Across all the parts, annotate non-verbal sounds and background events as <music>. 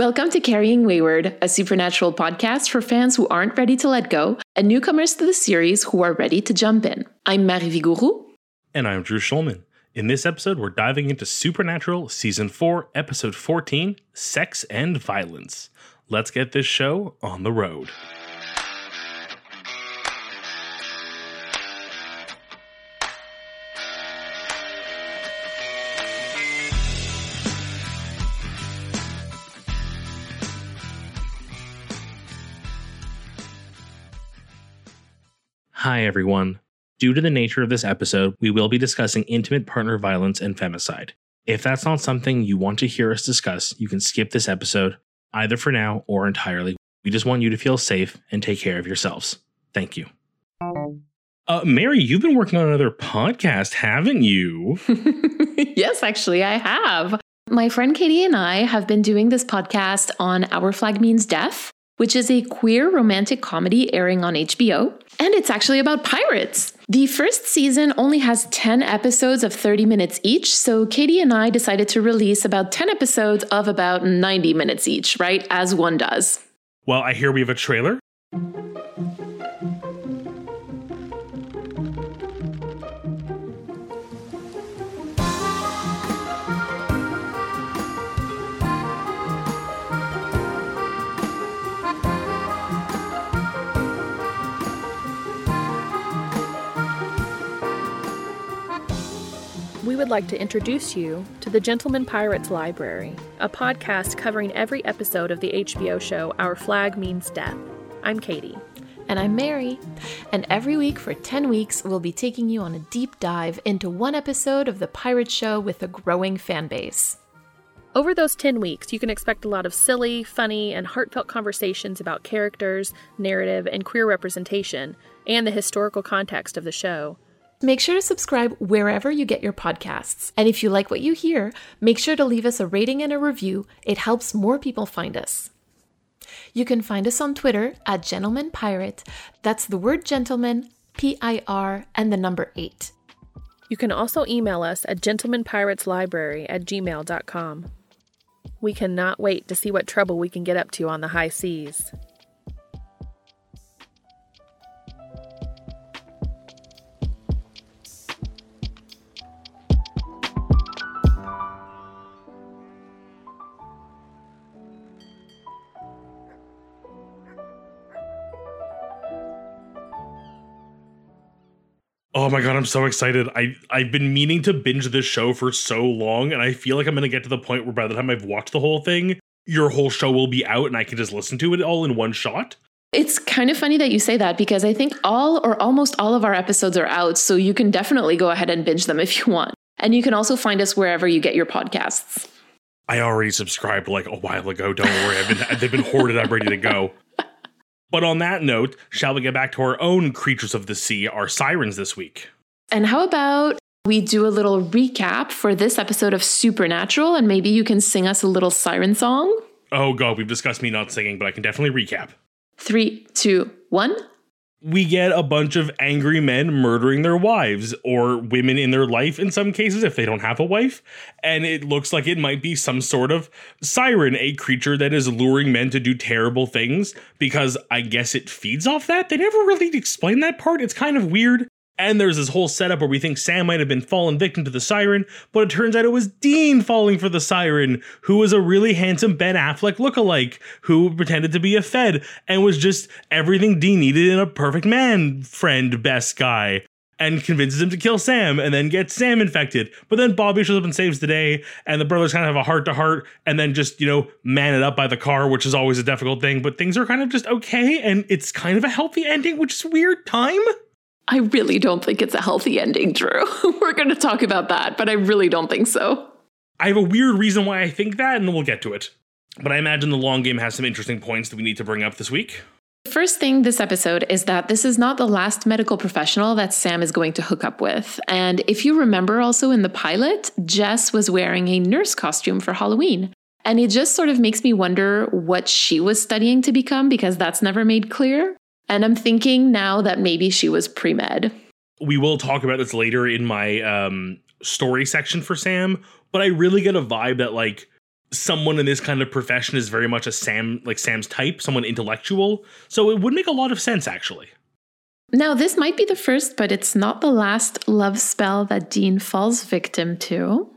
Welcome to Carrying Wayward, a supernatural podcast for fans who aren't ready to let go and newcomers to the series who are ready to jump in. I'm Marie Vigourou. And I'm Drew Schulman. In this episode, we're diving into Supernatural Season 4, Episode 14 Sex and Violence. Let's get this show on the road. Hi, everyone. Due to the nature of this episode, we will be discussing intimate partner violence and femicide. If that's not something you want to hear us discuss, you can skip this episode, either for now or entirely. We just want you to feel safe and take care of yourselves. Thank you. Uh, Mary, you've been working on another podcast, haven't you? <laughs> yes, actually, I have. My friend Katie and I have been doing this podcast on Our Flag Means Death which is a queer romantic comedy airing on HBO. And it's actually about pirates. The first season only has 10 episodes of 30 minutes each, so Katie and I decided to release about 10 episodes of about 90 minutes each, right? As one does. Well, I hear we have a trailer. Would like to introduce you to the Gentleman Pirates Library, a podcast covering every episode of the HBO show Our Flag Means Death. I'm Katie. And I'm Mary. And every week for 10 weeks, we'll be taking you on a deep dive into one episode of the pirate show with a growing fan base. Over those 10 weeks, you can expect a lot of silly, funny, and heartfelt conversations about characters, narrative, and queer representation, and the historical context of the show. Make sure to subscribe wherever you get your podcasts. And if you like what you hear, make sure to leave us a rating and a review. It helps more people find us. You can find us on Twitter at Gentleman Pirate. That's the word gentleman, P I R, and the number eight. You can also email us at gentlemanpirateslibrary at gmail.com. We cannot wait to see what trouble we can get up to on the high seas. Oh my god, I'm so excited. I I've been meaning to binge this show for so long and I feel like I'm going to get to the point where by the time I've watched the whole thing, your whole show will be out and I can just listen to it all in one shot. It's kind of funny that you say that because I think all or almost all of our episodes are out, so you can definitely go ahead and binge them if you want. And you can also find us wherever you get your podcasts. I already subscribed like a while ago. Don't worry, I've been they've been hoarded. I'm ready to go. But on that note, shall we get back to our own creatures of the sea, our sirens this week? And how about we do a little recap for this episode of Supernatural and maybe you can sing us a little siren song? Oh, God, we've discussed me not singing, but I can definitely recap. Three, two, one we get a bunch of angry men murdering their wives or women in their life in some cases if they don't have a wife. And it looks like it might be some sort of siren, a creature that is luring men to do terrible things because I guess it feeds off that. They never really explain that part. It's kind of weird. And there's this whole setup where we think Sam might have been fallen victim to the siren, but it turns out it was Dean falling for the siren, who was a really handsome Ben Affleck lookalike who pretended to be a Fed and was just everything Dean needed in a perfect man friend, best guy. And convinces him to kill Sam and then gets Sam infected. But then Bobby shows up and saves the day, and the brothers kind of have a heart to heart and then just, you know, man it up by the car, which is always a difficult thing. But things are kind of just okay, and it's kind of a healthy ending, which is weird time. I really don't think it's a healthy ending, Drew. <laughs> We're going to talk about that, but I really don't think so. I have a weird reason why I think that, and then we'll get to it. But I imagine the long game has some interesting points that we need to bring up this week. First thing this episode is that this is not the last medical professional that Sam is going to hook up with. And if you remember also in the pilot, Jess was wearing a nurse costume for Halloween. And it just sort of makes me wonder what she was studying to become because that's never made clear. And I'm thinking now that maybe she was pre med. We will talk about this later in my um, story section for Sam, but I really get a vibe that, like, someone in this kind of profession is very much a Sam, like Sam's type, someone intellectual. So it would make a lot of sense, actually. Now, this might be the first, but it's not the last love spell that Dean falls victim to.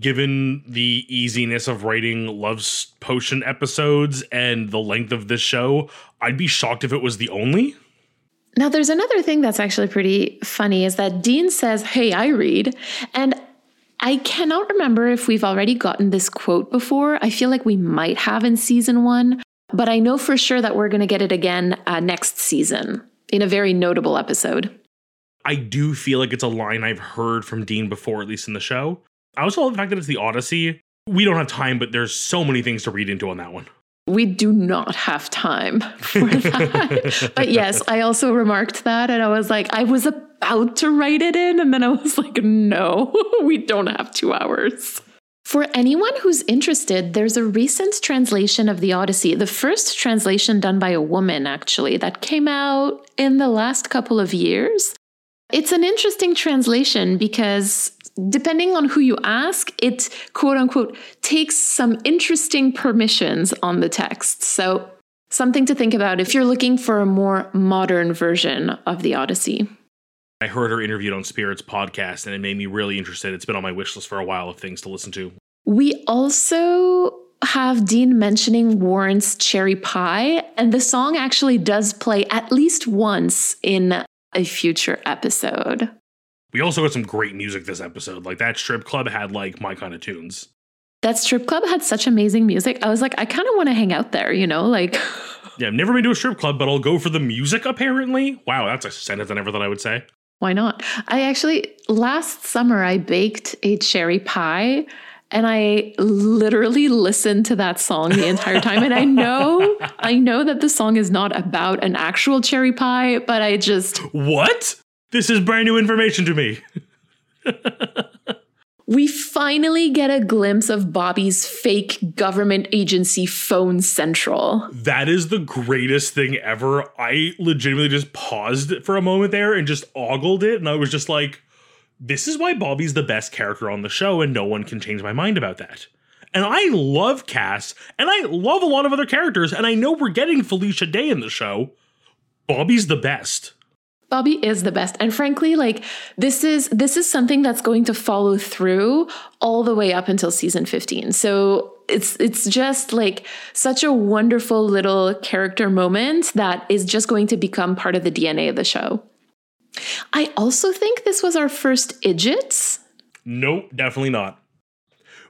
Given the easiness of writing love potion episodes and the length of this show, I'd be shocked if it was the only. Now, there's another thing that's actually pretty funny is that Dean says, Hey, I read. And I cannot remember if we've already gotten this quote before. I feel like we might have in season one, but I know for sure that we're going to get it again uh, next season in a very notable episode. I do feel like it's a line I've heard from Dean before, at least in the show. I also love the fact that it's the Odyssey. We don't have time, but there's so many things to read into on that one. We do not have time for <laughs> that. but yes, I also remarked that and I was like, I was about to write it in. And then I was like, no, <laughs> we don't have two hours. For anyone who's interested, there's a recent translation of the Odyssey, the first translation done by a woman, actually, that came out in the last couple of years. It's an interesting translation because depending on who you ask, it quote unquote takes some interesting permissions on the text. So, something to think about if you're looking for a more modern version of the Odyssey. I heard her interviewed on Spirit's podcast and it made me really interested. It's been on my wish list for a while of things to listen to. We also have Dean mentioning Warrant's Cherry Pie, and the song actually does play at least once in a future episode. We also got some great music this episode. Like that strip club had like my kind of tunes. That strip club had such amazing music. I was like, I kind of want to hang out there, you know, like. <laughs> <laughs> yeah, I've never been to a strip club, but I'll go for the music. Apparently, wow, that's a sentence I never thought I would say. Why not? I actually last summer I baked a cherry pie and I literally listened to that song the entire time. And I know, <laughs> I know that the song is not about an actual cherry pie, but I just what? This is brand new information to me. <laughs> we finally get a glimpse of Bobby's fake government agency phone central. That is the greatest thing ever. I legitimately just paused for a moment there and just ogled it. And I was just like, this is why Bobby's the best character on the show, and no one can change my mind about that. And I love Cass, and I love a lot of other characters, and I know we're getting Felicia Day in the show. Bobby's the best. Bobby is the best. And frankly, like this is this is something that's going to follow through all the way up until season 15. So it's it's just like such a wonderful little character moment that is just going to become part of the DNA of the show. I also think this was our first idjits. Nope, definitely not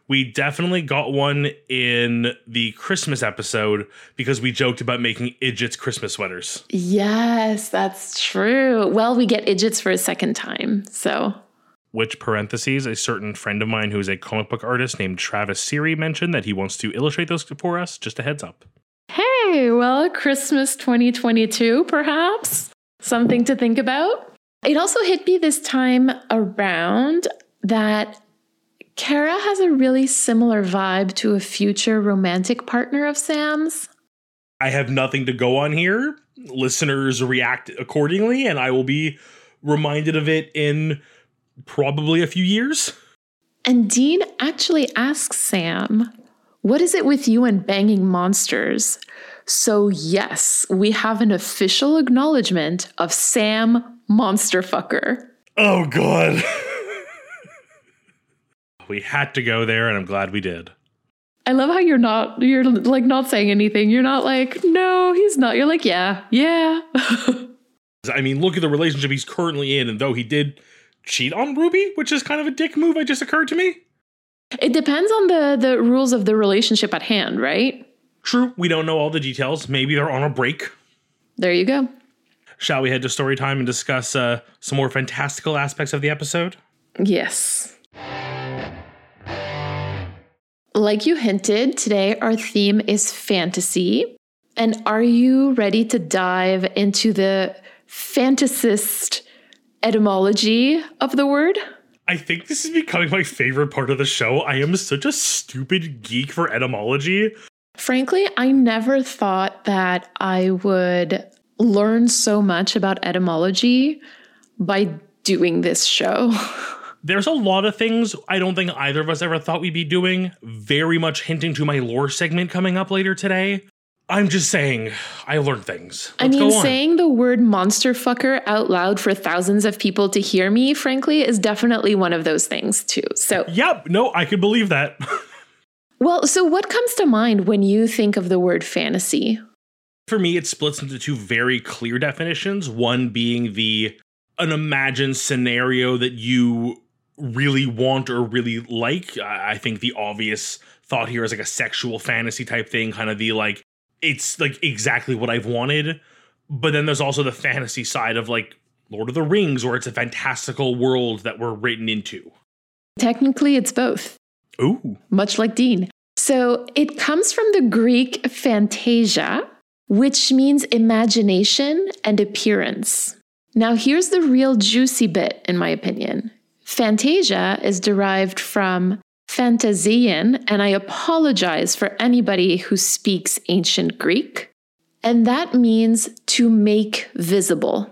we definitely got one in the Christmas episode because we joked about making Idjit's Christmas sweaters. Yes, that's true. Well, we get Idjits for a second time. So, which parentheses, a certain friend of mine who is a comic book artist named Travis Siri mentioned that he wants to illustrate those for us. Just a heads up. Hey, well, Christmas 2022, perhaps? Something to think about. It also hit me this time around that Cara has a really similar vibe to a future romantic partner of Sam's. I have nothing to go on here. Listeners react accordingly, and I will be reminded of it in probably a few years. And Dean actually asks Sam, What is it with you and banging monsters? So, yes, we have an official acknowledgement of Sam Monsterfucker. Oh, God. <laughs> We had to go there, and I'm glad we did. I love how you're not you're like not saying anything. You're not like, no, he's not. You're like, yeah, yeah. <laughs> I mean, look at the relationship he's currently in, and though he did cheat on Ruby, which is kind of a dick move, I just occurred to me. It depends on the the rules of the relationship at hand, right? True. We don't know all the details. Maybe they're on a break. There you go. Shall we head to story time and discuss uh, some more fantastical aspects of the episode? Yes. Like you hinted, today our theme is fantasy. And are you ready to dive into the fantasist etymology of the word? I think this is becoming my favorite part of the show. I am such a stupid geek for etymology. Frankly, I never thought that I would learn so much about etymology by doing this show. <laughs> there's a lot of things I don't think either of us ever thought we'd be doing, very much hinting to my lore segment coming up later today. I'm just saying, I learned things. I mean, saying the word monster fucker out loud for thousands of people to hear me, frankly, is definitely one of those things, too. So, yep, no, I could believe that. <laughs> well, so what comes to mind when you think of the word fantasy? For me, it splits into two very clear definitions. One being the an imagined scenario that you really want or really like. I think the obvious thought here is like a sexual fantasy type thing, kind of the like it's like exactly what I've wanted. But then there's also the fantasy side of like Lord of the Rings, where it's a fantastical world that we're written into. Technically, it's both. Ooh. Much like Dean. So it comes from the Greek fantasia, which means imagination and appearance. Now, here's the real juicy bit, in my opinion. Fantasia is derived from Phantasian, and I apologize for anybody who speaks ancient Greek. And that means to make visible.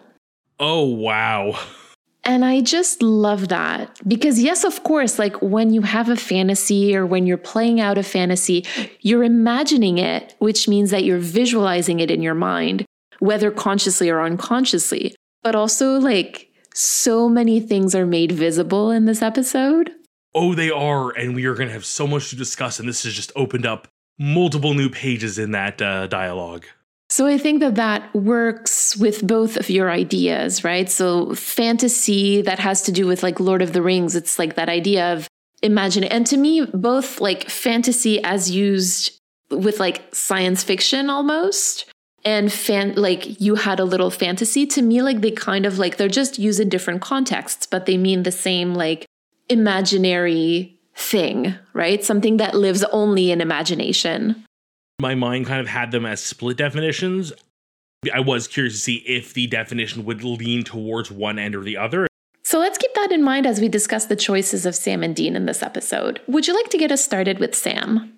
Oh, wow. And I just love that because, yes, of course, like when you have a fantasy or when you're playing out a fantasy, you're imagining it, which means that you're visualizing it in your mind, whether consciously or unconsciously. But also, like, so many things are made visible in this episode. Oh, they are. And we are going to have so much to discuss. And this has just opened up multiple new pages in that uh, dialogue. So I think that that works with both of your ideas, right? So fantasy that has to do with like Lord of the Rings, it's like that idea of imagine. And to me, both like fantasy as used with like science fiction almost and fan like you had a little fantasy to me like they kind of like they're just used in different contexts but they mean the same like imaginary thing, right? Something that lives only in imagination. My mind kind of had them as split definitions. I was curious to see if the definition would lean towards one end or the other. So let's keep that in mind as we discuss the choices of Sam and Dean in this episode. Would you like to get us started with Sam?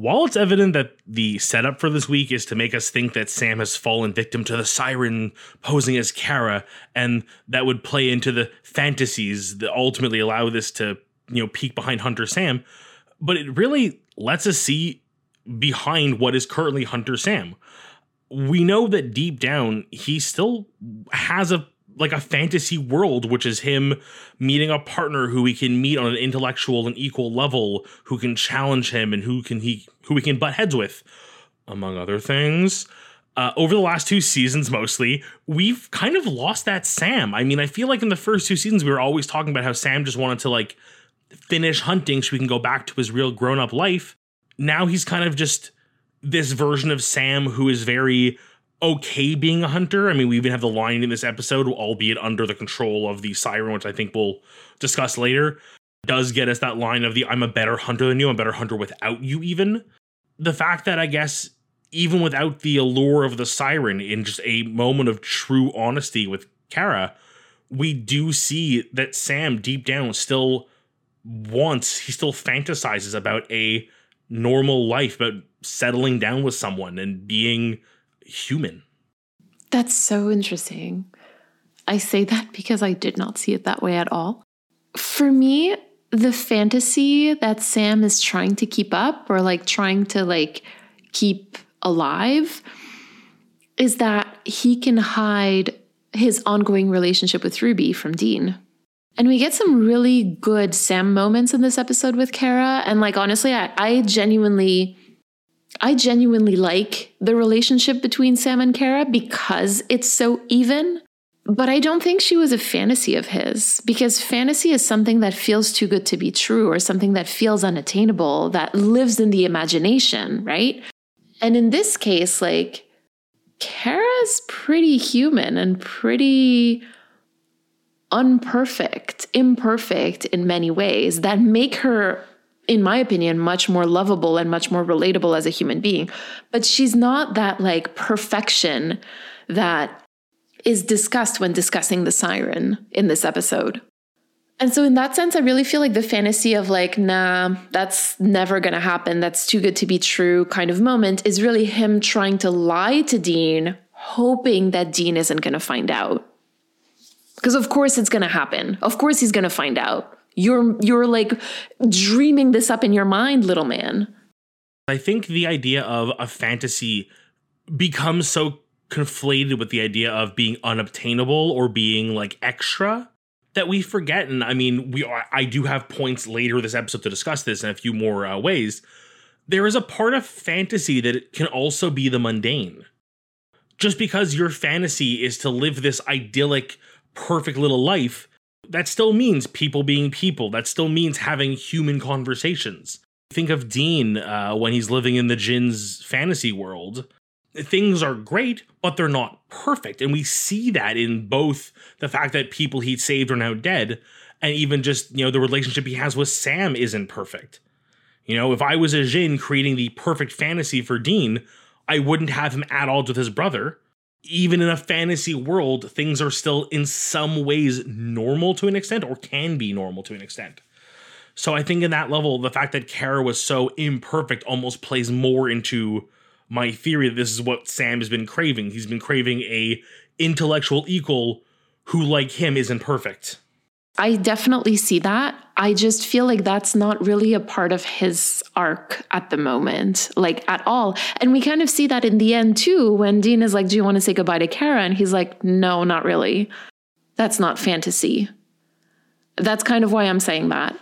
While it's evident that the setup for this week is to make us think that Sam has fallen victim to the siren posing as Cara, and that would play into the fantasies that ultimately allow this to, you know, peek behind Hunter Sam, but it really lets us see behind what is currently Hunter Sam. We know that deep down he still has a like a fantasy world, which is him meeting a partner who he can meet on an intellectual and equal level, who can challenge him and who can he who he can butt heads with, among other things. Uh, over the last two seasons, mostly, we've kind of lost that Sam. I mean, I feel like in the first two seasons, we were always talking about how Sam just wanted to like finish hunting so he can go back to his real grown up life. Now he's kind of just this version of Sam who is very okay being a hunter. I mean, we even have the line in this episode, albeit under the control of the siren, which I think we'll discuss later, does get us that line of the I'm a better hunter than you, I'm a better hunter without you, even. The fact that I guess even without the allure of the siren, in just a moment of true honesty with Cara, we do see that Sam deep down still wants, he still fantasizes about a normal life, about settling down with someone and being human. That's so interesting. I say that because I did not see it that way at all. For me, the fantasy that Sam is trying to keep up or like trying to like keep alive is that he can hide his ongoing relationship with Ruby from Dean. And we get some really good Sam moments in this episode with Cara. And like honestly, I, I genuinely I genuinely like the relationship between Sam and Cara because it's so even. But I don't think she was a fantasy of his because fantasy is something that feels too good to be true or something that feels unattainable, that lives in the imagination, right? And in this case, like, Cara's pretty human and pretty unperfect, imperfect in many ways that make her in my opinion, much more lovable and much more relatable as a human being. But she's not that like perfection that is discussed when discussing the siren in this episode. And so, in that sense, I really feel like the fantasy of like, nah, that's never gonna happen, that's too good to be true kind of moment is really him trying to lie to Dean, hoping that Dean isn't gonna find out. Because of course it's to happen. Of course he's to find out. You're you're like dreaming this up in your mind, little man. I think the idea of a fantasy becomes so conflated with the idea of being unobtainable or being like extra that we forget. And i mean we are, i do have points later this episode to discuss this in a few more uh, ways. There is a part of fantasy that can also be the mundane. Just because your fantasy is to live this idyllic perfect little life that still means people being people that still means having human conversations think of dean uh, when he's living in the Djinn's fantasy world things are great, but they're not perfect. And we see that in both the fact that people he saved are now dead, and even just, you know, the relationship he has with Sam isn't perfect. You know, if I was a Jin creating the perfect fantasy for Dean, I wouldn't have him at odds with his brother. Even in a fantasy world, things are still in some ways normal to an extent, or can be normal to an extent. So I think in that level, the fact that Cara was so imperfect almost plays more into my theory that this is what Sam has been craving. He's been craving a intellectual equal who, like him, isn't perfect. I definitely see that. I just feel like that's not really a part of his arc at the moment, like at all. And we kind of see that in the end too, when Dean is like, Do you want to say goodbye to Cara? And he's like, No, not really. That's not fantasy. That's kind of why I'm saying that.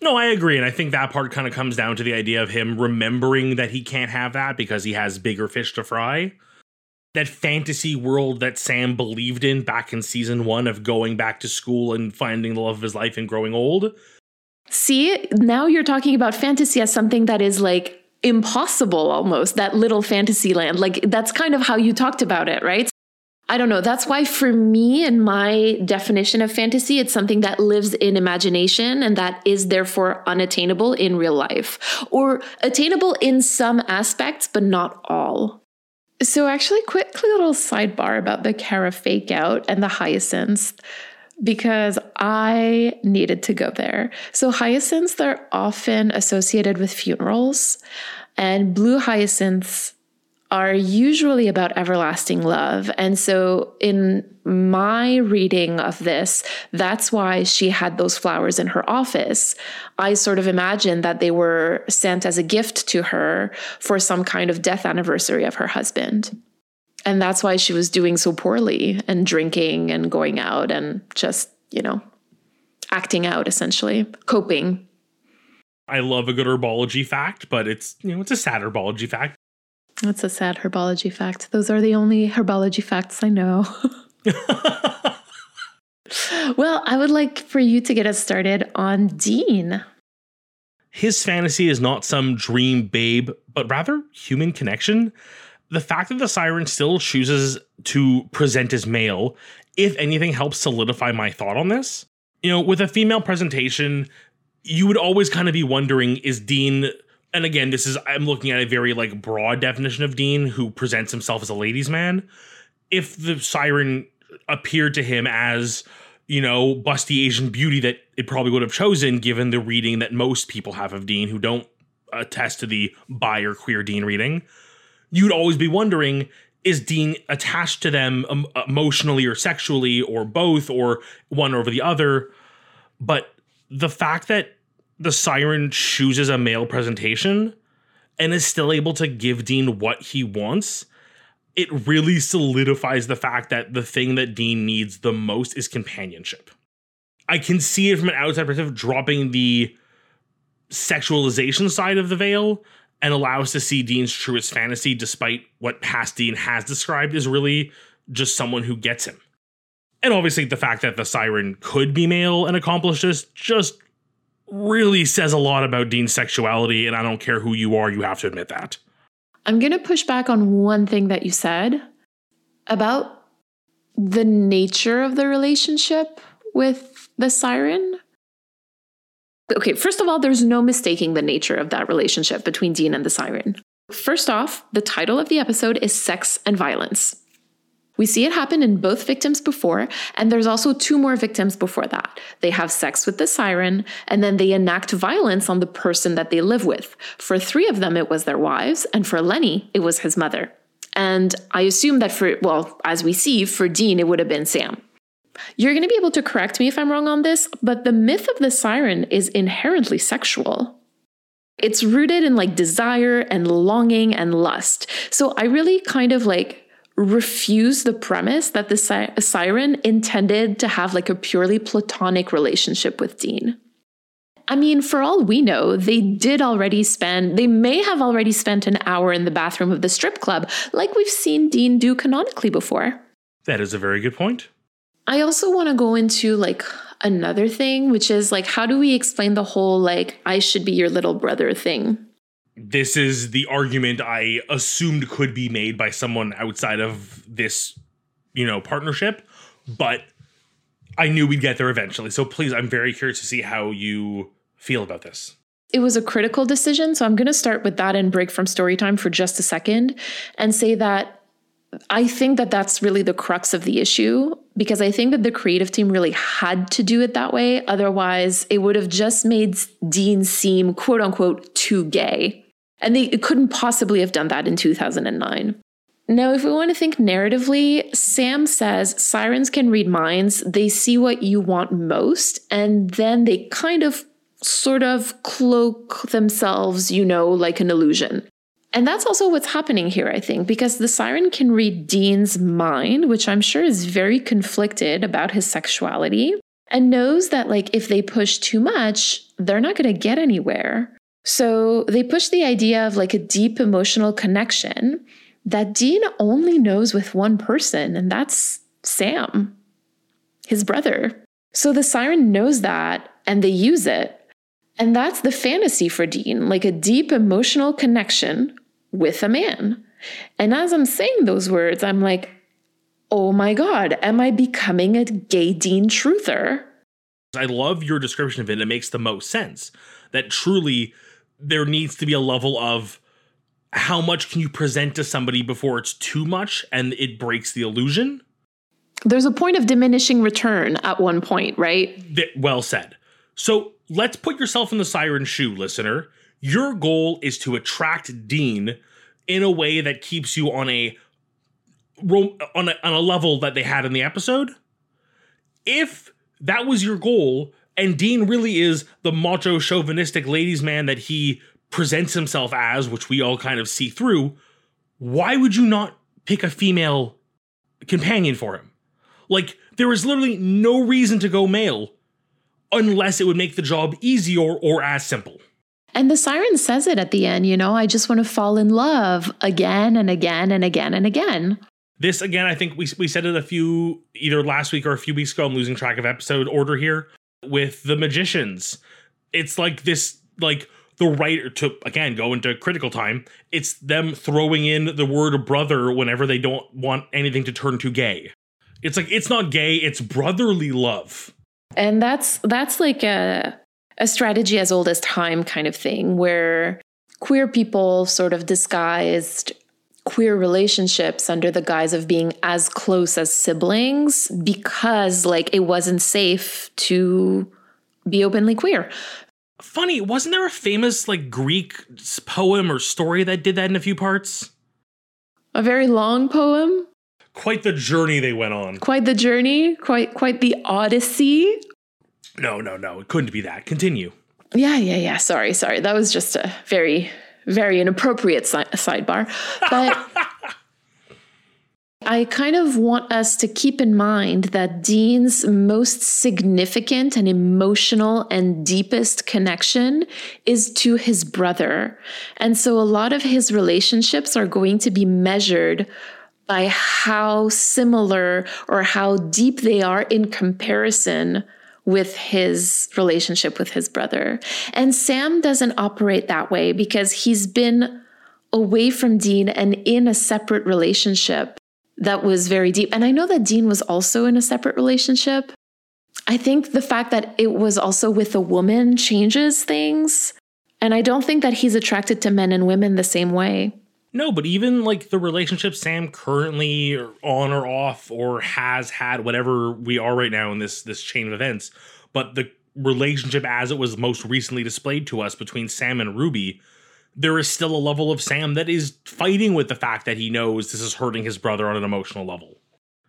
No, I agree. And I think that part kind of comes down to the idea of him remembering that he can't have that because he has bigger fish to fry. That fantasy world that Sam believed in back in season one of going back to school and finding the love of his life and growing old. See, now you're talking about fantasy as something that is like impossible almost, that little fantasy land. Like that's kind of how you talked about it, right? I don't know. That's why, for me and my definition of fantasy, it's something that lives in imagination and that is therefore unattainable in real life or attainable in some aspects, but not all. So, actually, quick little sidebar about the Cara fake out and the hyacinths because I needed to go there. So, hyacinths, they're often associated with funerals, and blue hyacinths are usually about everlasting love. And so, in my reading of this, that's why she had those flowers in her office. I sort of imagined that they were sent as a gift to her for some kind of death anniversary of her husband. And that's why she was doing so poorly and drinking and going out and just, you know, acting out essentially, coping. I love a good herbology fact, but it's, you know, it's a sad herbology fact. That's a sad herbology fact. Those are the only herbology facts I know. <laughs> well, I would like for you to get us started on Dean. His fantasy is not some dream babe, but rather human connection. The fact that the siren still chooses to present as male, if anything, helps solidify my thought on this. You know, with a female presentation, you would always kind of be wondering is Dean and again, this is I'm looking at a very like broad definition of Dean who presents himself as a ladies' man. If the siren appeared to him as, you know, busty Asian beauty that it probably would have chosen given the reading that most people have of Dean who don't attest to the bi or queer Dean reading, you'd always be wondering is Dean attached to them emotionally or sexually or both or one over the other? But the fact that the siren chooses a male presentation and is still able to give Dean what he wants, it really solidifies the fact that the thing that Dean needs the most is companionship. I can see it from an outside perspective dropping the sexualization side of the veil and allow us to see Dean's truest fantasy, despite what past Dean has described as really just someone who gets him. And obviously, the fact that the siren could be male and accomplish this just really says a lot about Dean's sexuality, and I don't care who you are, you have to admit that. I'm going to push back on one thing that you said about the nature of the relationship with the siren. Okay, first of all, there's no mistaking the nature of that relationship between Dean and the siren. First off, the title of the episode is Sex and Violence. We see it happen in both victims before, and there's also two more victims before that. They have sex with the siren, and then they enact violence on the person that they live with. For three of them, it was their wives, and for Lenny, it was his mother. And I assume that for, well, as we see, for Dean, it would have been Sam. You're going to be able to correct me if I'm wrong on this, but the myth of the siren is inherently sexual. It's rooted in like desire and longing and lust. So I really kind of like refuse the premise that the si- siren intended to have like a purely platonic relationship with Dean. I mean, for all we know, they did already spend, they may have already spent an hour in the bathroom of the strip club, like we've seen Dean do canonically before. That is a very good point. I also want to go into like another thing, which is like, how do we explain the whole like, I should be your little brother thing? This is the argument I assumed could be made by someone outside of this, you know, partnership, but I knew we'd get there eventually. So please, I'm very curious to see how you feel about this. It was a critical decision. So I'm going to start with that and break from story time for just a second and say that I think that that's really the crux of the issue because I think that the creative team really had to do it that way. Otherwise, it would have just made Dean seem quote unquote too gay. And they couldn't possibly have done that in 2009. Now, if we want to think narratively, Sam says sirens can read minds. They see what you want most, and then they kind of sort of cloak themselves, you know, like an illusion. And that's also what's happening here, I think, because the siren can read Dean's mind, which I'm sure is very conflicted about his sexuality, and knows that, like, if they push too much, they're not going to get anywhere. So they push the idea of like a deep emotional connection that Dean only knows with one person, and that's Sam, his brother. So the siren knows that and they use it. And that's the fantasy for Dean, like a deep emotional connection with a man. And as I'm saying those words, I'm like, oh my God, am I becoming a gay Dean truther? I love your description of it. It makes the most sense that truly there needs to be a level of how much can you present to somebody before it's too much and it breaks the illusion. There's a point of diminishing return at one point, right? Well said. So let's put yourself in the siren shoe, listener. Your goal is to attract Dean in a way that keeps you on a on a, on a level that they had in the episode. If that was your goal, and Dean really is the macho chauvinistic ladies man that he presents himself as, which we all kind of see through, why would you not pick a female companion for him? Like, there is literally no reason to go male unless it would make the job easier or as simple. And the siren says it at the end, you know, I just want to fall in love again and again and again and again. This again, I think we we said it a few either last week or a few weeks ago. I'm losing track of episode order here with the magicians. It's like this like the writer to again go into critical time. It's them throwing in the word brother whenever they don't want anything to turn to gay. It's like it's not gay, it's brotherly love. And that's that's like a a strategy as old as time kind of thing where queer people sort of disguised queer relationships under the guise of being as close as siblings because like it wasn't safe to be openly queer. Funny, wasn't there a famous like Greek poem or story that did that in a few parts? A very long poem? Quite the journey they went on. Quite the journey, quite quite the odyssey no, no, no. It couldn't be that. Continue. Yeah, yeah, yeah. Sorry, sorry. That was just a very, very inappropriate si- sidebar. But <laughs> I kind of want us to keep in mind that Dean's most significant and emotional and deepest connection is to his brother. And so a lot of his relationships are going to be measured by how similar or how deep they are in comparison with his relationship with his brother. And Sam doesn't operate that way because he's been away from Dean and in a separate relationship that was very deep. And I know that Dean was also in a separate relationship. I think the fact that it was also with a woman changes things. And I don't think that he's attracted to men and women the same way. No, but even like the relationship Sam currently on or off or has had whatever we are right now in this this chain of events, but the relationship as it was most recently displayed to us between Sam and Ruby, there is still a level of Sam that is fighting with the fact that he knows this is hurting his brother on an emotional level.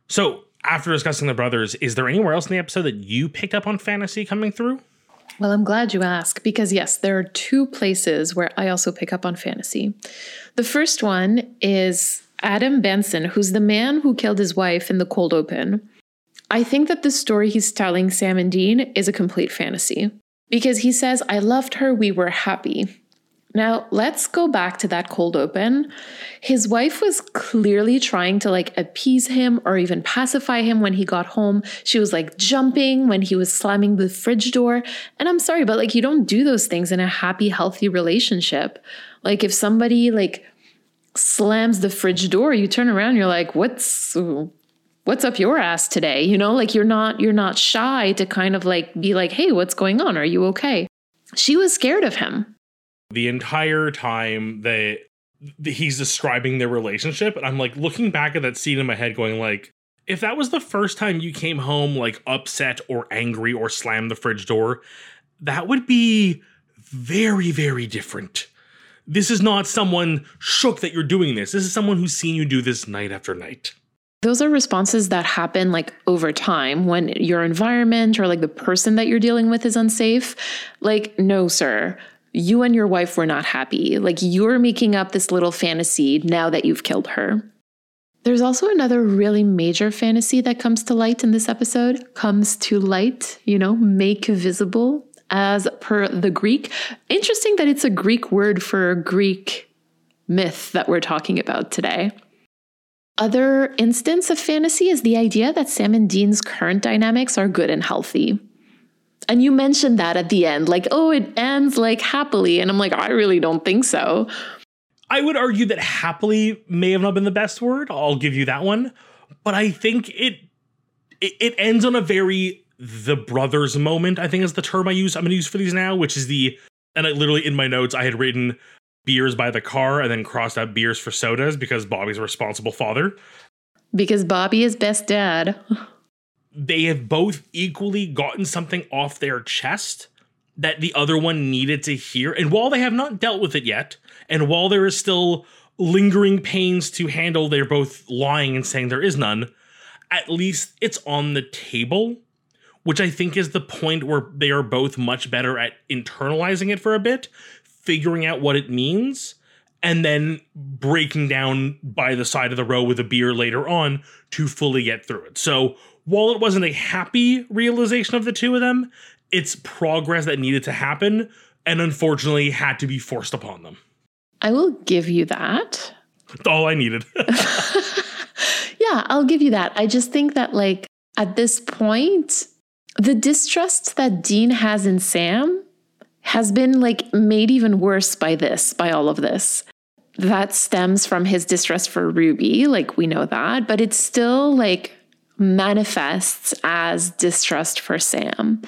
So, after discussing the brothers, is there anywhere else in the episode that you picked up on fantasy coming through? Well, I'm glad you asked because, yes, there are two places where I also pick up on fantasy. The first one is Adam Benson, who's the man who killed his wife in the cold open. I think that the story he's telling Sam and Dean is a complete fantasy because he says, I loved her, we were happy. Now, let's go back to that cold open. His wife was clearly trying to like appease him or even pacify him when he got home. She was like jumping when he was slamming the fridge door. And I'm sorry, but like you don't do those things in a happy, healthy relationship. Like if somebody like slams the fridge door, you turn around, you're like, what's what's up your ass today? You know, like you're not you're not shy to kind of like be like, "Hey, what's going on? Are you okay?" She was scared of him the entire time that he's describing their relationship and i'm like looking back at that scene in my head going like if that was the first time you came home like upset or angry or slammed the fridge door that would be very very different. This is not someone shook that you're doing this. This is someone who's seen you do this night after night. Those are responses that happen like over time. When your environment or like the person that you're dealing with is unsafe like no sir you and your wife were not happy. Like you're making up this little fantasy now that you've killed her. There's also another really major fantasy that comes to light in this episode. Comes to light, you know, make visible as per the Greek. Interesting that it's a Greek word for Greek myth that we're talking about today. Other instance of fantasy is the idea that Sam and Dean's current dynamics are good and healthy. And you mentioned that at the end, like, oh, it ends like happily. And I'm like, I really don't think so. I would argue that happily may have not been the best word. I'll give you that one. But I think it it, it ends on a very the brothers moment, I think is the term I use. I'm gonna use for these now, which is the and I literally in my notes I had written beers by the car and then crossed out beers for sodas because Bobby's a responsible father. Because Bobby is best dad. <laughs> they have both equally gotten something off their chest that the other one needed to hear. And while they have not dealt with it yet, and while there is still lingering pains to handle, they're both lying and saying there is none. At least it's on the table, which I think is the point where they are both much better at internalizing it for a bit, figuring out what it means, and then breaking down by the side of the row with a beer later on to fully get through it. So while it wasn't a happy realization of the two of them, it's progress that needed to happen and unfortunately had to be forced upon them. I will give you that. That's all I needed. <laughs> yeah, I'll give you that. I just think that, like, at this point, the distrust that Dean has in Sam has been like made even worse by this, by all of this. That stems from his distrust for Ruby, like we know that, but it's still like manifests as distrust for Sam.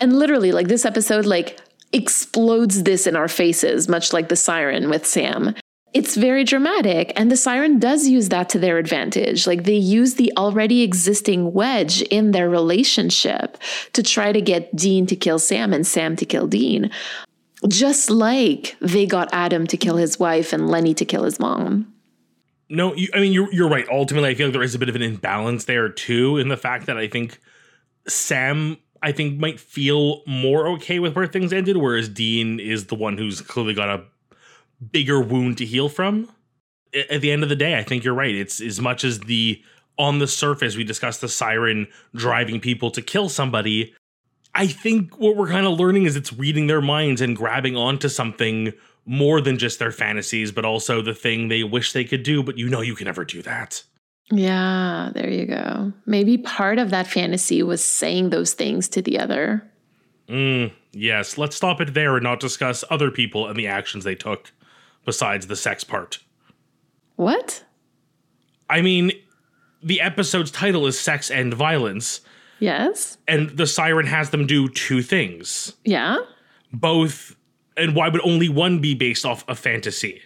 And literally, like this episode, like explodes this in our faces, much like the siren with Sam. It's very dramatic, and the siren does use that to their advantage. Like they use the already existing wedge in their relationship to try to get Dean to kill Sam and Sam to kill Dean. Just like they got Adam to kill his wife and Lenny to kill his mom. No, you, I mean you're you're right. Ultimately, I feel like there is a bit of an imbalance there too, in the fact that I think Sam, I think, might feel more okay with where things ended, whereas Dean is the one who's clearly got a bigger wound to heal from. At the end of the day, I think you're right. It's as much as the on the surface we discussed the siren driving people to kill somebody. I think what we're kind of learning is it's reading their minds and grabbing onto something more than just their fantasies, but also the thing they wish they could do, but you know you can never do that. Yeah, there you go. Maybe part of that fantasy was saying those things to the other. Mm, yes, let's stop it there and not discuss other people and the actions they took besides the sex part. What? I mean, the episode's title is Sex and Violence. Yes. And the siren has them do two things. Yeah. Both and why would only one be based off a fantasy?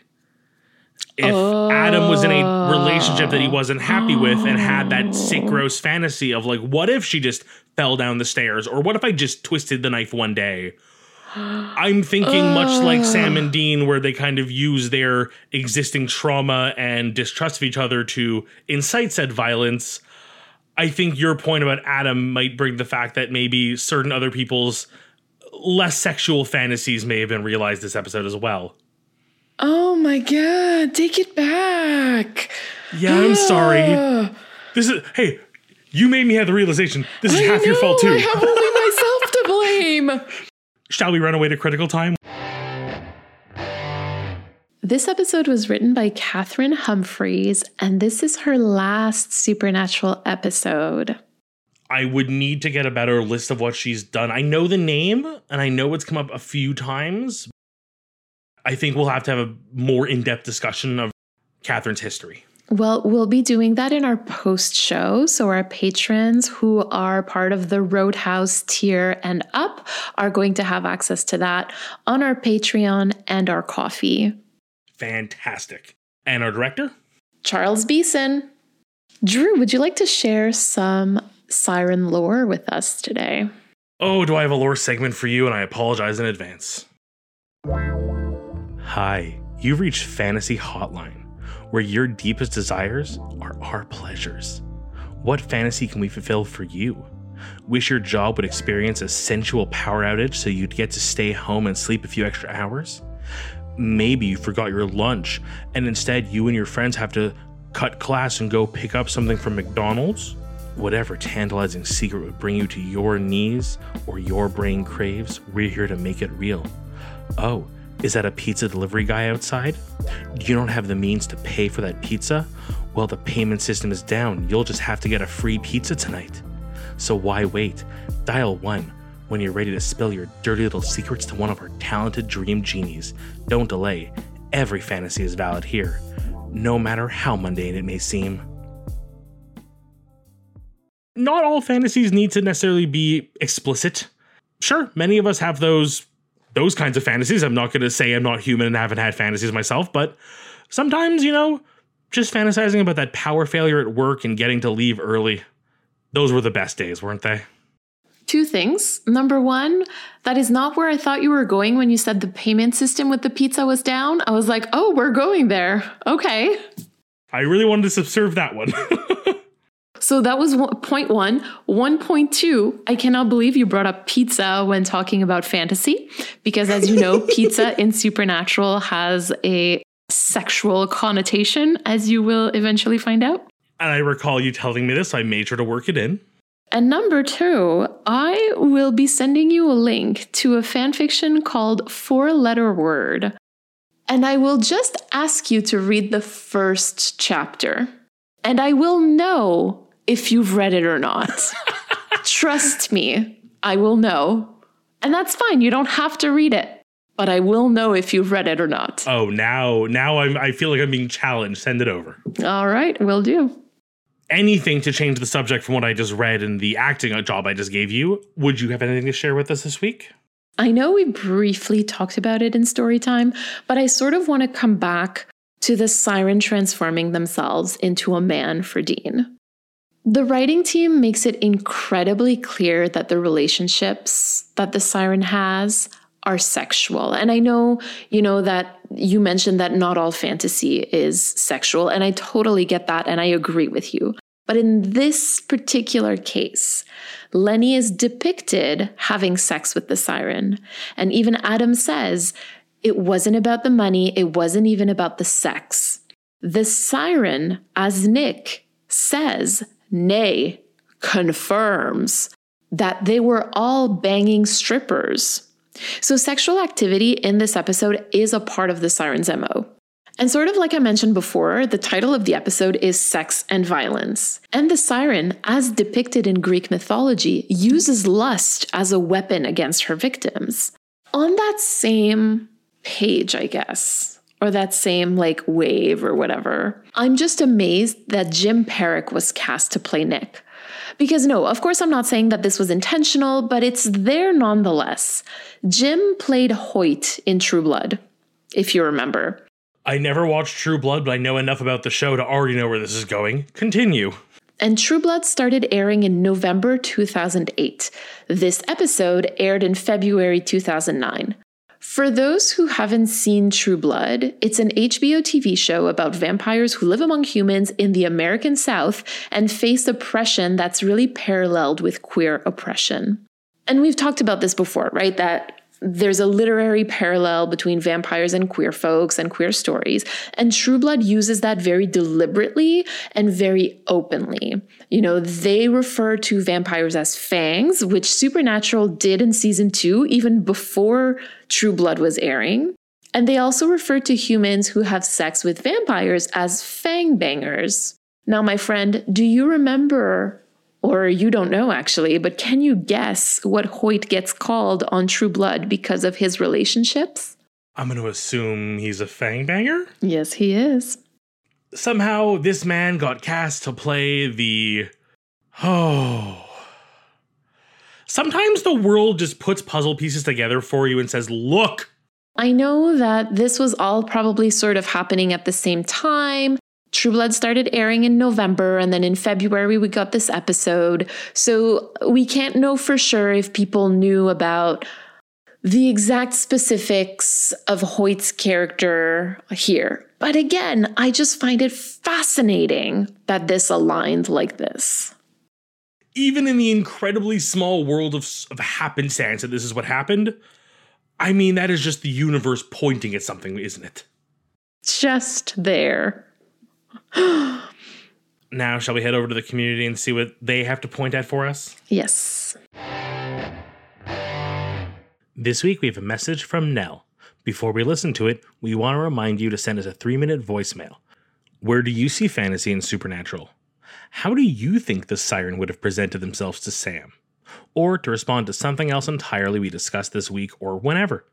If oh. Adam was in a relationship that he wasn't happy with and had that sick, gross fantasy of like, what if she just fell down the stairs? Or what if I just twisted the knife one day? <gasps> I'm thinking uh. much like Sam and Dean, where they kind of use their existing trauma and distrust of each other to incite said violence. I think your point about Adam might bring the fact that maybe certain other people's less sexual fantasies may have been realized this episode as well. Oh my god, take it back. Yeah, I'm sorry. Ah. This is hey, you made me have the realization. This is I half your fault too. I have only myself to blame. <laughs> Shall we run away to critical time? This episode was written by Cathryn Humphris, and this is her last supernatural episode. I would need to get a better list of what she's done. I know the name and I know it's come up a few times. I think we'll have to have a more in depth discussion of Cathryn's history. Well, we'll be doing that in our post show. So, our patrons who are part of the Roadhouse tier and up are going to have access to that on our Patreon and our Ko-fi. Fantastic. And our director? Charles Beeson. Drew, would you like to share some siren lore with us today? Oh, do I have a lore segment for you? And I apologize in advance. Hi, you've reached Fantasy Hotline, where your deepest desires are our pleasures. What fantasy can we fulfill for you? Wish your job would experience a sensual power outage so you'd get to stay home and sleep a few extra hours? Maybe you forgot your lunch and instead you and your friends have to cut class and go pick up something from McDonald's? Whatever tantalizing secret would bring you to your knees or your brain craves, we're here to make it real. Oh, is that a pizza delivery guy outside? You don't have the means to pay for that pizza? Well, the payment system is down. You'll just have to get a free pizza tonight. So why wait? Dial 1 when you're ready to spill your dirty little secrets to one of our talented dream genies. Don't delay. Every fantasy is valid here, no matter how mundane it may seem. Not all fantasies need to necessarily be explicit. Sure, many of us have those those kinds of fantasies. I'm not going to say I'm not human and haven't had fantasies myself, but sometimes, you know, just fantasizing about that power failure at work and getting to leave early. Those were the best days, weren't they? Two things. Number one, that is not where I thought you were going when you said the payment system with the pizza was down. I was like, oh, we're going there. Okay. I really wanted to subserve that one. <laughs> So that was one, point one. 1.2, I cannot believe you brought up pizza when talking about fantasy, because as you know, <laughs> pizza in Supernatural has a sexual connotation, as you will eventually find out. and I recall you telling me this, so I made sure to work it in. And number two, I will be sending you a link to a fanfiction called Four Letter Word. And I will just ask you to read the first chapter. And I will know if you've read it or not. <laughs> Trust me, I will know. And that's fine, you don't have to read it. But I will know if you've read it or not. Oh, now now I'm I feel like I'm being challenged. Send it over. All right, will do. Anything to change the subject from what I just read and the acting job I just gave you. Would you have anything to share with us this week? I know we briefly talked about it in story time, but I sort of want to come back to the siren transforming themselves into a man for Dean. The writing team makes it incredibly clear that the relationships that the siren has are sexual. And I know, you know, that you mentioned that not all fantasy is sexual, and I totally get that, and I agree with you. But in this particular case, Lenny is depicted having sex with the siren. And even Adam says it wasn't about the money, it wasn't even about the sex. The siren, as Nick says, nay, confirms that they were all banging strippers. So, sexual activity in this episode is a part of the siren's MO. And sort of like I mentioned before, the title of the episode is Sex and Violence. And the siren, as depicted in Greek mythology, uses lust as a weapon against her victims. On that same page, I guess, or that same like wave or whatever, I'm just amazed that Jim Parrack was cast to play Nick. Because, no, of course, I'm not saying that this was intentional, but it's there nonetheless. Jim played Hoyt in True Blood, if you remember. I never watched True Blood, but I know enough about the show to already know where this is going. Continue. And True Blood started airing in November 2008. This episode aired in February 2009. For those who haven't seen True Blood, it's an HBO TV show about vampires who live among humans in the American South and face oppression that's really paralleled with queer oppression. And we've talked about this before, right? That there's a literary parallel between vampires and queer folks and queer stories. And True Blood uses that very deliberately and very openly. You know, they refer to vampires as fangs, which Supernatural did in season two, even before True Blood was airing. And they also refer to humans who have sex with vampires as fang bangers. Now, my friend, do you remember or you don't know actually, but can you guess what Hoyt gets called on True Blood because of his relationships? I'm going to assume he's a fangbanger? Yes, he is. Somehow this man got cast to play the. Oh. Sometimes the world just puts puzzle pieces together for you and says, look. I know that this was all probably sort of happening at the same time. True Blood started airing in November, and then in February, we got this episode. So we can't know for sure if people knew about the exact specifics of Hoyt's character here. But again, I just find it fascinating that this aligned like this. Even in the incredibly small world of, of happenstance that this is what happened, I mean, that is just the universe pointing at something, isn't it? Just there. Now, shall we head over to the community and see what they have to point at for us? Yes. This week we have a message from Nell. Before we listen to it, we want to remind you to send us a three minute voicemail. Where do you see fantasy and supernatural? How do you think the siren would have presented themselves to Sam? Or to respond to something else entirely we discussed this week or whenever.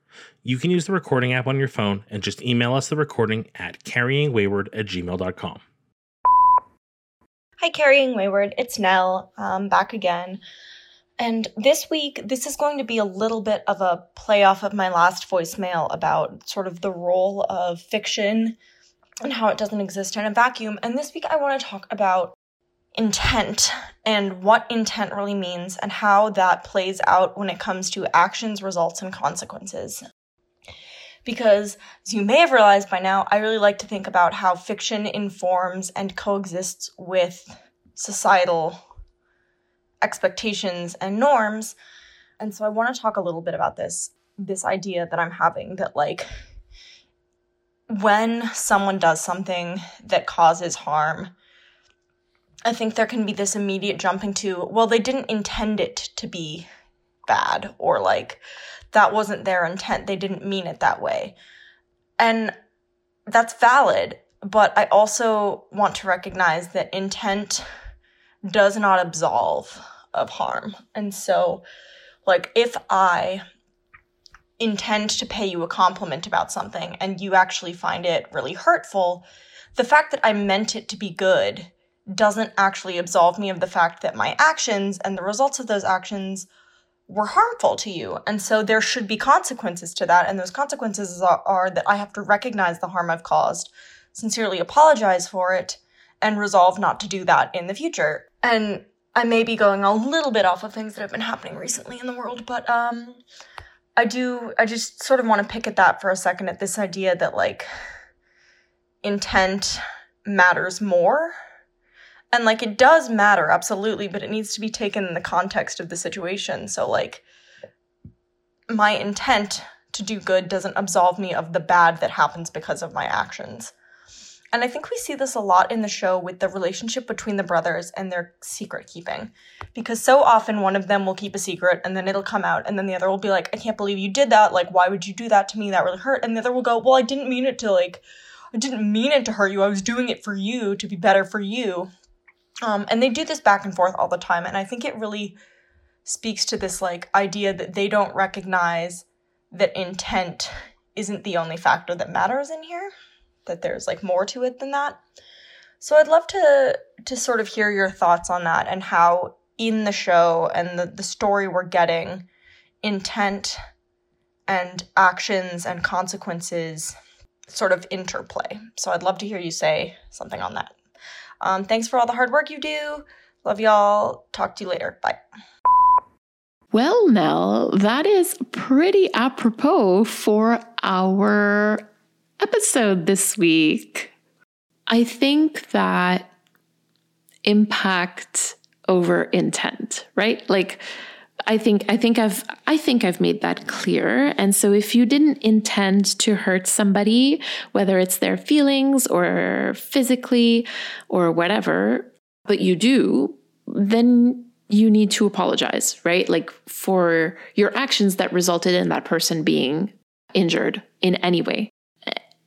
You can use the recording app on your phone and just email us the recording at carryingwayward at gmail.com. Hi, Carrying Wayward. It's Nell, um, back again. And this week, this is going to be a little bit of a playoff of my last voicemail about sort of the role of fiction and how it doesn't exist in a vacuum. And this week, I want to talk about intent and what intent really means and how that plays out when it comes to actions, results, and consequences because, as you may have realized by now, I really like to think about how fiction informs and coexists with societal expectations and norms. And so I want to talk a little bit about this this idea that I'm having that like when someone does something that causes harm, I think there can be this immediate jumping to, well, they didn't intend it to be bad or like that wasn't their intent. They didn't mean it that way. And that's valid, but I also want to recognize that intent does not absolve of harm. And so, like, if I intend to pay you a compliment about something and you actually find it really hurtful, the fact that I meant it to be good doesn't actually absolve me of the fact that my actions and the results of those actions were harmful to you. And so there should be consequences to that. And those consequences are, are, that I have to recognize the harm I've caused, sincerely apologize for it, and resolve not to do that in the future. And I may be going a little bit off of things that have been happening recently in the world, but um I do I just sort of want to pick at that for a second at this idea that like intent matters more and like it does matter, absolutely, but it needs to be taken in the context of the situation. So like my intent to do good doesn't absolve me of the bad that happens because of my actions. And I think we see this a lot in the show with the relationship between the brothers and their secret keeping. Because so often one of them will keep a secret and then it'll come out, and then the other will be like, I can't believe you did that. Like, why would you do that to me? That really hurt. And the other will go, Well, I didn't mean it to, like, I didn't mean it to hurt you. I was doing it for you, to be better for you. Um, and they do this back and forth all the time. And I think it really speaks to this like idea that they don't recognize that intent isn't the only factor that matters in here, that there's like more to it than that. So I'd love to to sort of hear your thoughts on that and how in the show and the, the story we're getting, intent and actions and consequences sort of interplay. So I'd love to hear you say something on that. Um, thanks for all the hard work you do. Love y'all. Talk to you later. Bye. Well, Nell, that is pretty apropos for our episode this week. I think that impact over intent, right? Like I think I think I've I think I've made that clear. And so if you didn't intend to hurt somebody, whether it's their feelings or physically or whatever, but you do, then you need to apologize, right? Like for your actions that resulted in that person being injured in any way.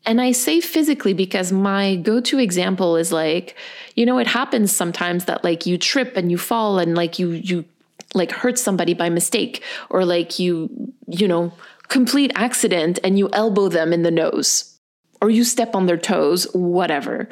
And I say physically because my go to example is like, you know, it happens sometimes that like you trip and you fall and like you, you like hurt somebody by mistake or like you, you know, complete accident and you elbow them in the nose or you step on their toes, whatever.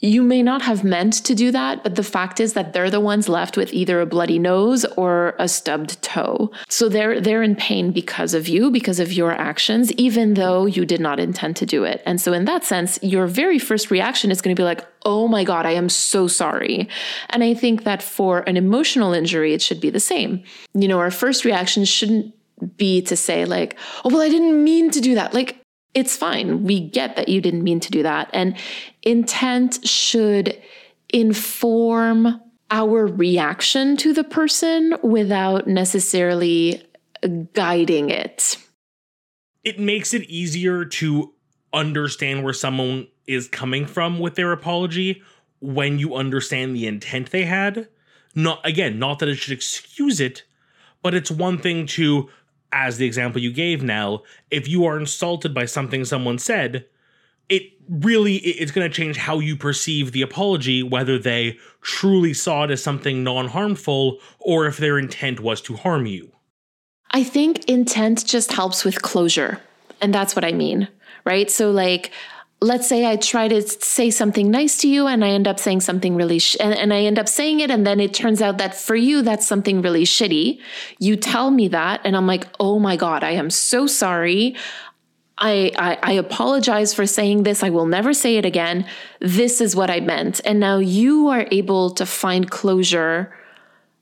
You may not have meant to do that, but the fact is that they're the ones left with either a bloody nose or a stubbed toe. So they're they're in pain because of you, because of your actions, even though you did not intend to do it. And so in that sense, your very first reaction is going to be like, "Oh my god, I am so sorry." And I think that for an emotional injury, it should be the same. You know, our first reaction shouldn't be to say like, "Oh, well, I didn't mean to do that." Like it's fine. We get that you didn't mean to do that. And intent should inform our reaction to the person without necessarily guiding it. It makes it easier to understand where someone is coming from with their apology when you understand the intent they had. Not again, not that it should excuse it, but it's one thing to as the example you gave now, if you are insulted by something someone said, it really it's going to change how you perceive the apology whether they truly saw it as something non-harmful or if their intent was to harm you. I think intent just helps with closure. And that's what I mean, right? So like let's say I try to say something nice to you and I end up saying something really, sh- and, and I end up saying it. And then it turns out that for you, that's something really shitty. You tell me that. And I'm like, oh my God, I am so sorry. I, I, I apologize for saying this. I will never say it again. This is what I meant. And now you are able to find closure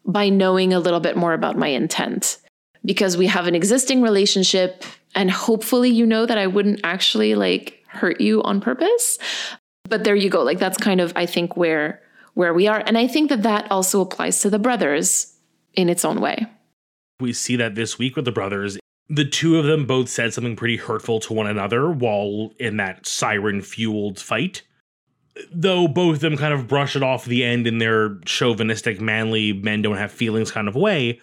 by knowing a little bit more about my intent because we have an existing relationship and hopefully you know that I wouldn't actually like hurt you on purpose. But there you go. Like that's kind of I think where where we are and I think that that also applies to the brothers in its own way. We see that this week with the brothers. The two of them both said something pretty hurtful to one another while in that siren fueled fight. Though both of them kind of brush it off the end in their chauvinistic, manly, men don't have feelings kind of way,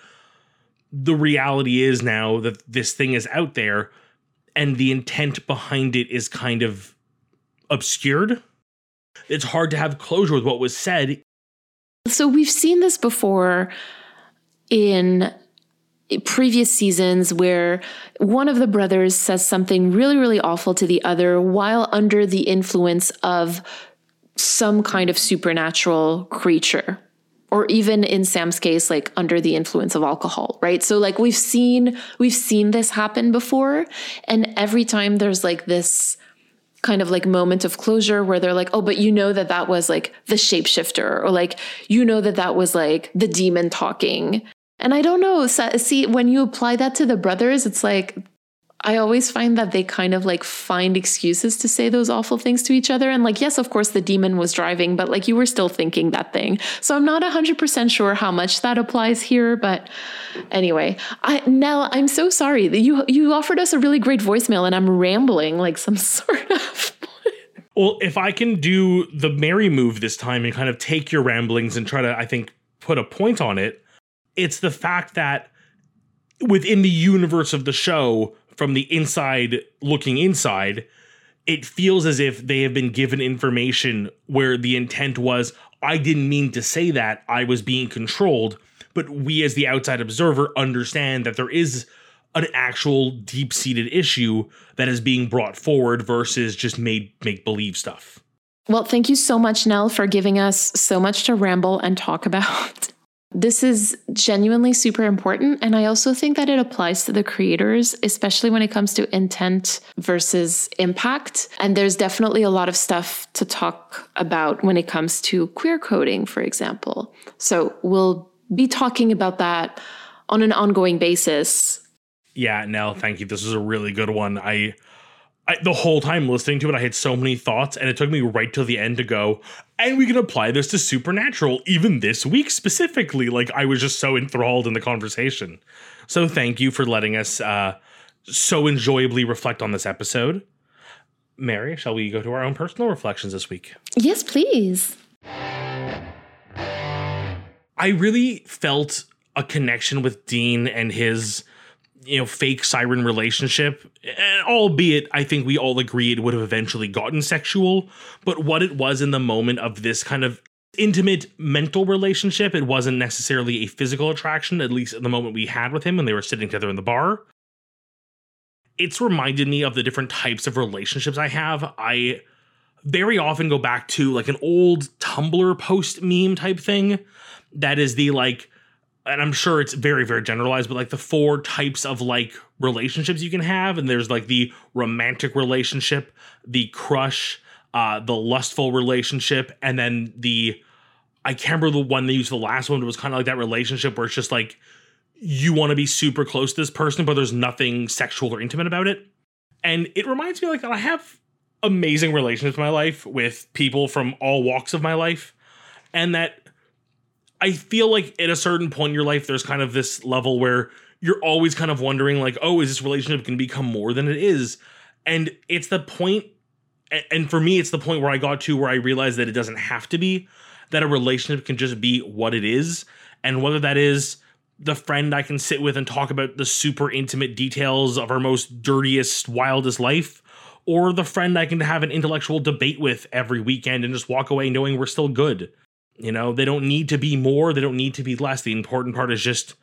the reality is now that this thing is out there and the intent behind it is kind of obscured. It's hard to have closure with what was said. So we've seen this before in previous seasons where one of the brothers says something really, really awful to the other while under the influence of some kind of supernatural creature or even in Sam's case, like under the influence of alcohol, right? So like we've seen, we've seen this happen before. And every time there's like this kind of like moment of closure where they're like, oh, but you know that that was like the shapeshifter, or like, you know that that was like the demon talking. And I don't know. See, when you apply that to the brothers, it's like I always find that they kind of like find excuses to say those awful things to each other. And like, yes, of course, the demon was driving, but like you were still thinking that thing. So I'm not 100% sure how much that applies here. But anyway, I, Nell, I'm so sorry that you, you offered us a really great voicemail and I'm rambling like some <laughs> sort of. well, if I can do the Marie move this time and kind of take your ramblings and try to, I think, put a point on it, it's the fact that within the universe of the show, from the inside looking inside, it feels as if they have been given information where the intent was, I didn't mean to say that, I was being controlled. But we, as the outside observer, understand that there is an actual deep seated issue that is being brought forward versus just made make believe stuff. Well, thank you so much, Nell, for giving us so much to ramble and talk <laughs> about. This is genuinely super important. And I also think that it applies to the creators, especially when it comes to intent versus impact. And there's definitely a lot of stuff to talk about when it comes to queer coding, for example. So we'll be talking about that on an ongoing basis. Yeah, Nell, thank you. This is a really good one. I, I the whole time listening to it, I had so many thoughts, and it took me right till the end to go, and we can apply this to supernatural, even this week specifically. Like I was just so enthralled in the conversation. So thank you for letting us uh, so enjoyably reflect on this episode. Marie, shall we go to our own personal reflections this week? Yes, please. I really felt a connection with Dean and his you know fake siren relationship and albeit i think we all agree it would have eventually gotten sexual but what it was in the moment of this kind of intimate mental relationship it wasn't necessarily a physical attraction at least at the moment we had with him when they were sitting together in the bar. It's reminded me of the different types of relationships i have. I very often go back to like an old tumblr post meme type thing. That is the like and I'm sure it's very, very generalized, but like the four types of like relationships you can have. And there's like the romantic relationship, the crush, uh, the lustful relationship, and then the I can't remember the one they used the last one, but it was kind of like that relationship where it's just like you want to be super close to this person, but there's nothing sexual or intimate about it. And it reminds me like that I have amazing relationships in my life with people from all walks of my life. And that I feel like at a certain point in your life, there's kind of this level where you're always kind of wondering, like, oh, is this relationship going to become more than it is? And it's the point, and for me, it's the point where I got to where I realized that it doesn't have to be, that a relationship can just be what it is. And whether that is the friend I can sit with and talk about the super intimate details of our most dirtiest, wildest life, or the friend I can have an intellectual debate with every weekend and just walk away knowing we're still good. You know, they don't need to be more, they don't need to be less. The important part is just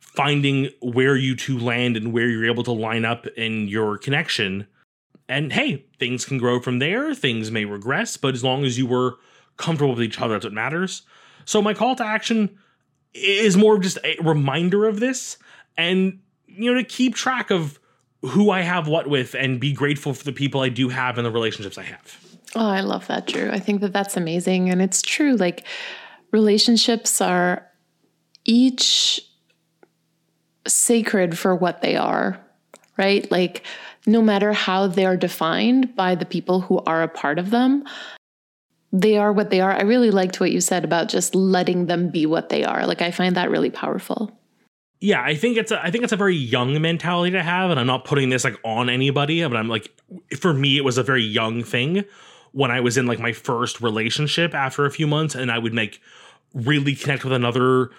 finding where you two land and where you're able to line up in your connection. And hey, things can grow from there, things may regress, but as long as you were comfortable with each other, that's what matters. So my call to action is more of just a reminder of this and you know to keep track of who I have what with and be grateful for the people I do have and the relationships I have. Oh, I love that, Drew. I think that that's amazing. And it's true. Like, relationships are each sacred for what they are, right? Like, no matter how they're defined by the people who are a part of them, they are what they are. I really liked what you said about just letting them be what they are. Like, I find that really powerful. Yeah, I think it's a I think it's a very young mentality to have, and I'm not putting this like on anybody, but I'm like, for me, it was a very young thing when I was in like my first relationship after a few months and I would make really connect with another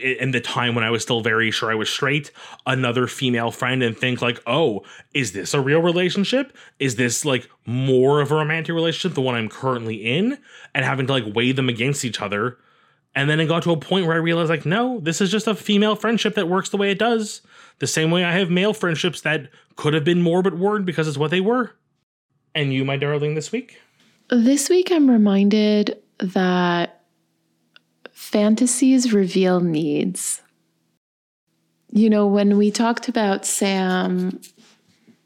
in the time when I was still very sure I was straight, another female friend and think like, oh, is this a real relationship? Is this like more of a romantic relationship, the one I'm currently in? And having to like weigh them against each other. And then it got to a point where I realized like, no, this is just a female friendship that works the way it does. The same way I have male friendships that could have been more but weren't because it's what they were. And you, my darling, this week? This week, I'm reminded that fantasies reveal needs. You know, when we talked about Sam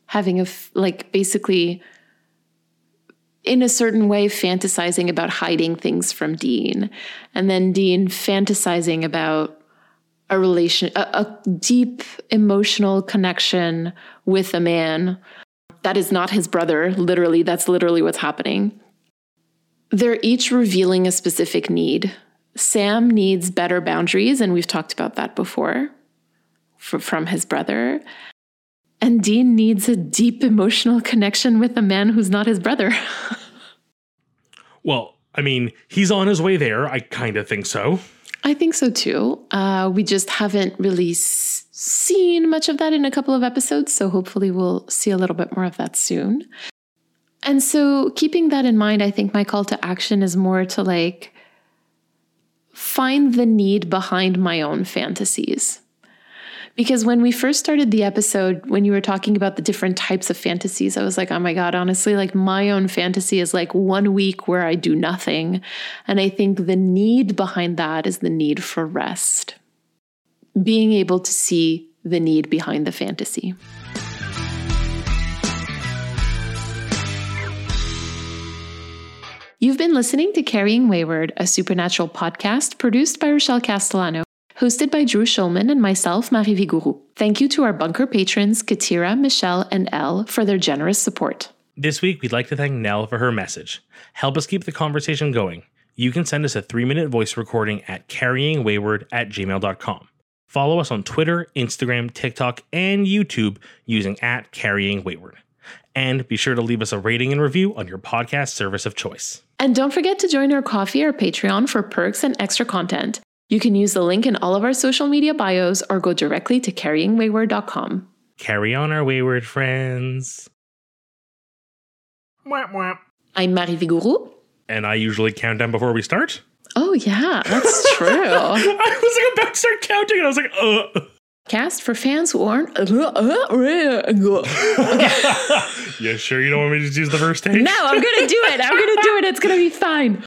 having a, like, basically in a certain way fantasizing about hiding things from Dean, and then Dean fantasizing about a relation, a, a deep emotional connection with a man that is not his brother. Literally, that's literally what's happening. They're each revealing a specific need. Sam needs better boundaries, and we've talked about that before from his brother. And Dean needs a deep emotional connection with a man who's not his brother. <laughs> well, I mean, he's on his way there. I kind of think so. I think so too. Uh, we just haven't really s- seen much of that in a couple of episodes, so hopefully we'll see a little bit more of that soon. And so, keeping that in mind, I think my call to action is more to like find the need behind my own fantasies. Because when we first started the episode, when you were talking about the different types of fantasies, I was like, oh my God, honestly, like my own fantasy is like one week where I do nothing. And I think the need behind that is the need for rest. Being able to see the need behind the fantasy. You've been listening to Carrying Wayward, a supernatural podcast produced by Rochelle Castellano hosted by Drew Schulman and myself, Marie Vigourou. Thank you to our bunker patrons, Katira, Michelle, and Elle, for their generous support. This week, we'd like to thank Nell for her message. Help us keep the conversation going. You can send us a three minute voice recording at carryingwayward at gmail.com. Follow us on Twitter, Instagram, TikTok, and YouTube using at carryingwayward. And be sure to leave us a rating and review on your podcast service of choice. And don't forget to join our Ko-fi or Patreon for perks and extra content. You can use the link in all of our social media bios or go directly to carryingwayward.com. Carry on our wayward friends. Mwah, mwah. I'm Marie Vigourou. And I usually count down before we start. Oh, yeah, that's <laughs> true. I was like about to start counting, and I was like, uh. Cast for fans who aren't. Uh, uh, uh, <laughs> no, Yeah, sure you don't want me to use the first <laughs> take? No, I'm going to do it. I'm going to do it. It's going to be fine.